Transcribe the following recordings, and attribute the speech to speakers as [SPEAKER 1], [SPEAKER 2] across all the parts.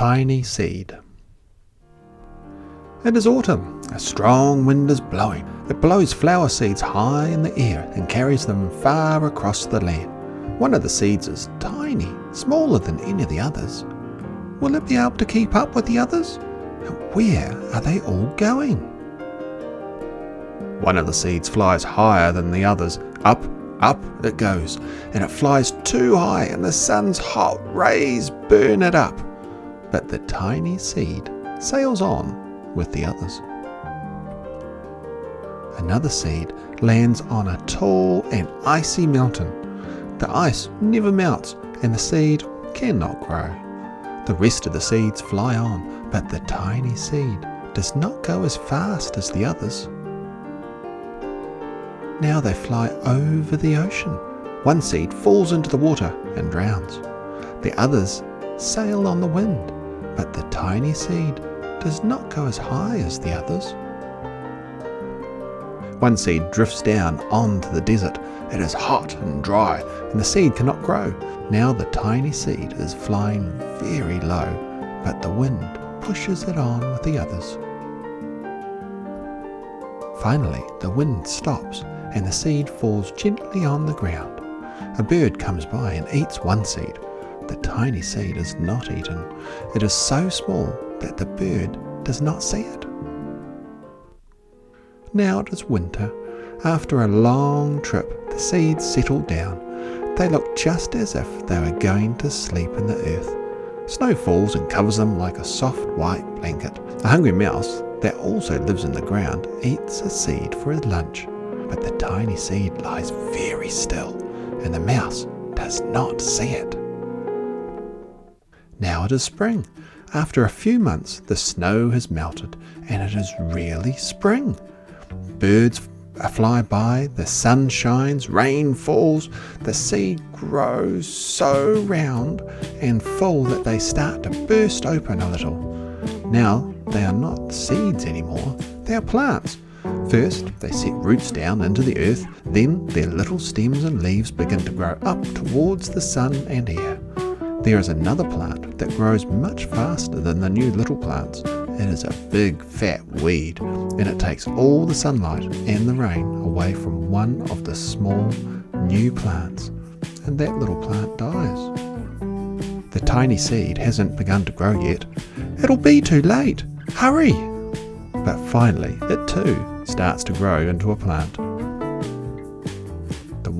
[SPEAKER 1] tiny seed. It is autumn. A strong wind is blowing. It blows flower seeds high in the air and carries them far across the land. One of the seeds is tiny, smaller than any of the others. Will it be able to keep up with the others? Where are they all going? One of the seeds flies higher than the others. Up, up it goes, and it flies too high, and the sun's hot rays burn it up. But the tiny seed sails on with the others. Another seed lands on a tall and icy mountain. The ice never melts, and the seed cannot grow. The rest of the seeds fly on, but the tiny seed does not go as fast as the others. Now they fly over the ocean. One seed falls into the water and drowns. The others sail on the wind, but the tiny seed does not go as high as the others. One seed drifts down onto the desert. It is hot and dry, and the seed cannot grow. Now the tiny seed is flying very low, but the wind pushes it on with the others. Finally, the wind stops and the seed falls gently on the ground. A bird comes by and eats one seed. The tiny seed is not eaten. It is so small that the bird does not see it. Now it is winter. After a long trip, the seeds settle down. They look just as if they were going to sleep in the earth. Snow falls and covers them like a soft white blanket. A hungry mouse that also lives in the ground eats a seed for his lunch but the tiny seed lies very still, and the mouse does not see it. Now it is spring. After a few months, the snow has melted, and it is really spring. Birds fly by, the sun shines, rain falls, the seed grows so round and full that they start to burst open a little. Now they are not seeds anymore, they are plants First, they set roots down into the earth, then their little stems and leaves begin to grow up towards the sun and air. There is another plant that grows much faster than the new little plants. It is a big fat weed, and it takes all the sunlight and the rain away from one of the small new plants, and that little plant dies. The tiny seed hasn't begun to grow yet. It'll be too late. Hurry! But finally, it too starts to grow into a plant.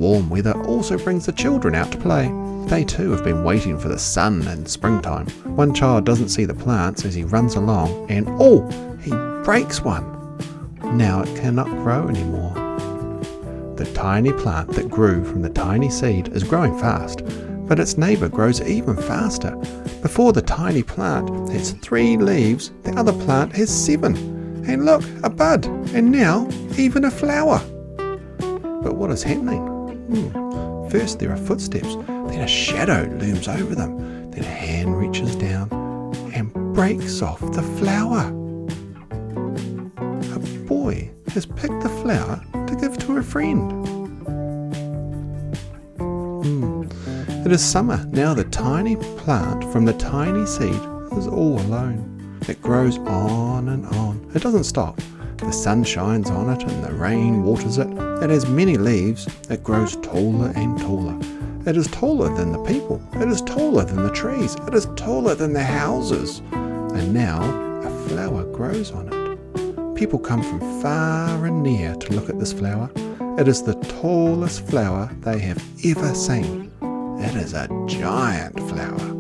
[SPEAKER 1] Warm weather also brings the children out to play. They too have been waiting for the sun and springtime. One child doesn't see the plants as he runs along, and oh, he breaks one. Now it cannot grow anymore. The tiny plant that grew from the tiny seed is growing fast, but its neighbour grows even faster. Before the tiny plant has three leaves, the other plant has seven. And look, a bud, and now even a flower. But what is happening? Hmm. First there are footsteps, then a shadow looms over them, then a hand reaches down and breaks off the flower. A boy has picked the flower to give to a friend. Hmm. It is summer. Now the tiny plant from the tiny seed is all alone. It grows on and on. It doesn't stop. The sun shines on it and the rain waters it. It has many leaves. It grows taller and taller. It is taller than the people. It is taller than the trees. It is taller than the houses. And now a flower grows on it. People come from far and near to look at this flower. It is the tallest flower they have ever seen. It is a giant flower.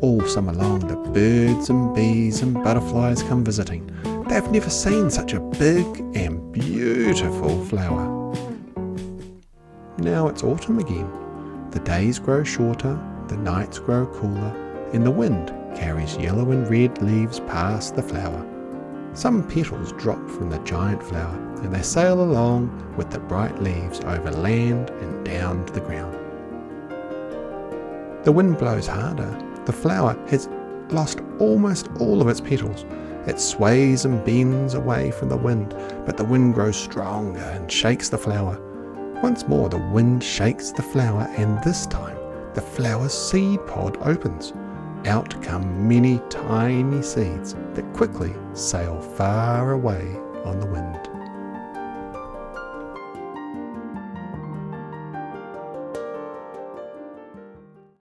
[SPEAKER 1] All summer long, the birds and bees and butterflies come visiting. They've never seen such a big and beautiful flower. Now it's autumn again. The days grow shorter, the nights grow cooler, and the wind carries yellow and red leaves past the flower. Some petals drop from the giant flower, and they sail along with the bright leaves over land and down to the ground. The wind blows harder, the flower has lost almost all of its petals. It sways and bends away from the wind, but the wind grows stronger and shakes the flower. Once more, the wind shakes the flower, and this time the flower's seed pod opens. Out come many tiny seeds that quickly sail far away on the wind.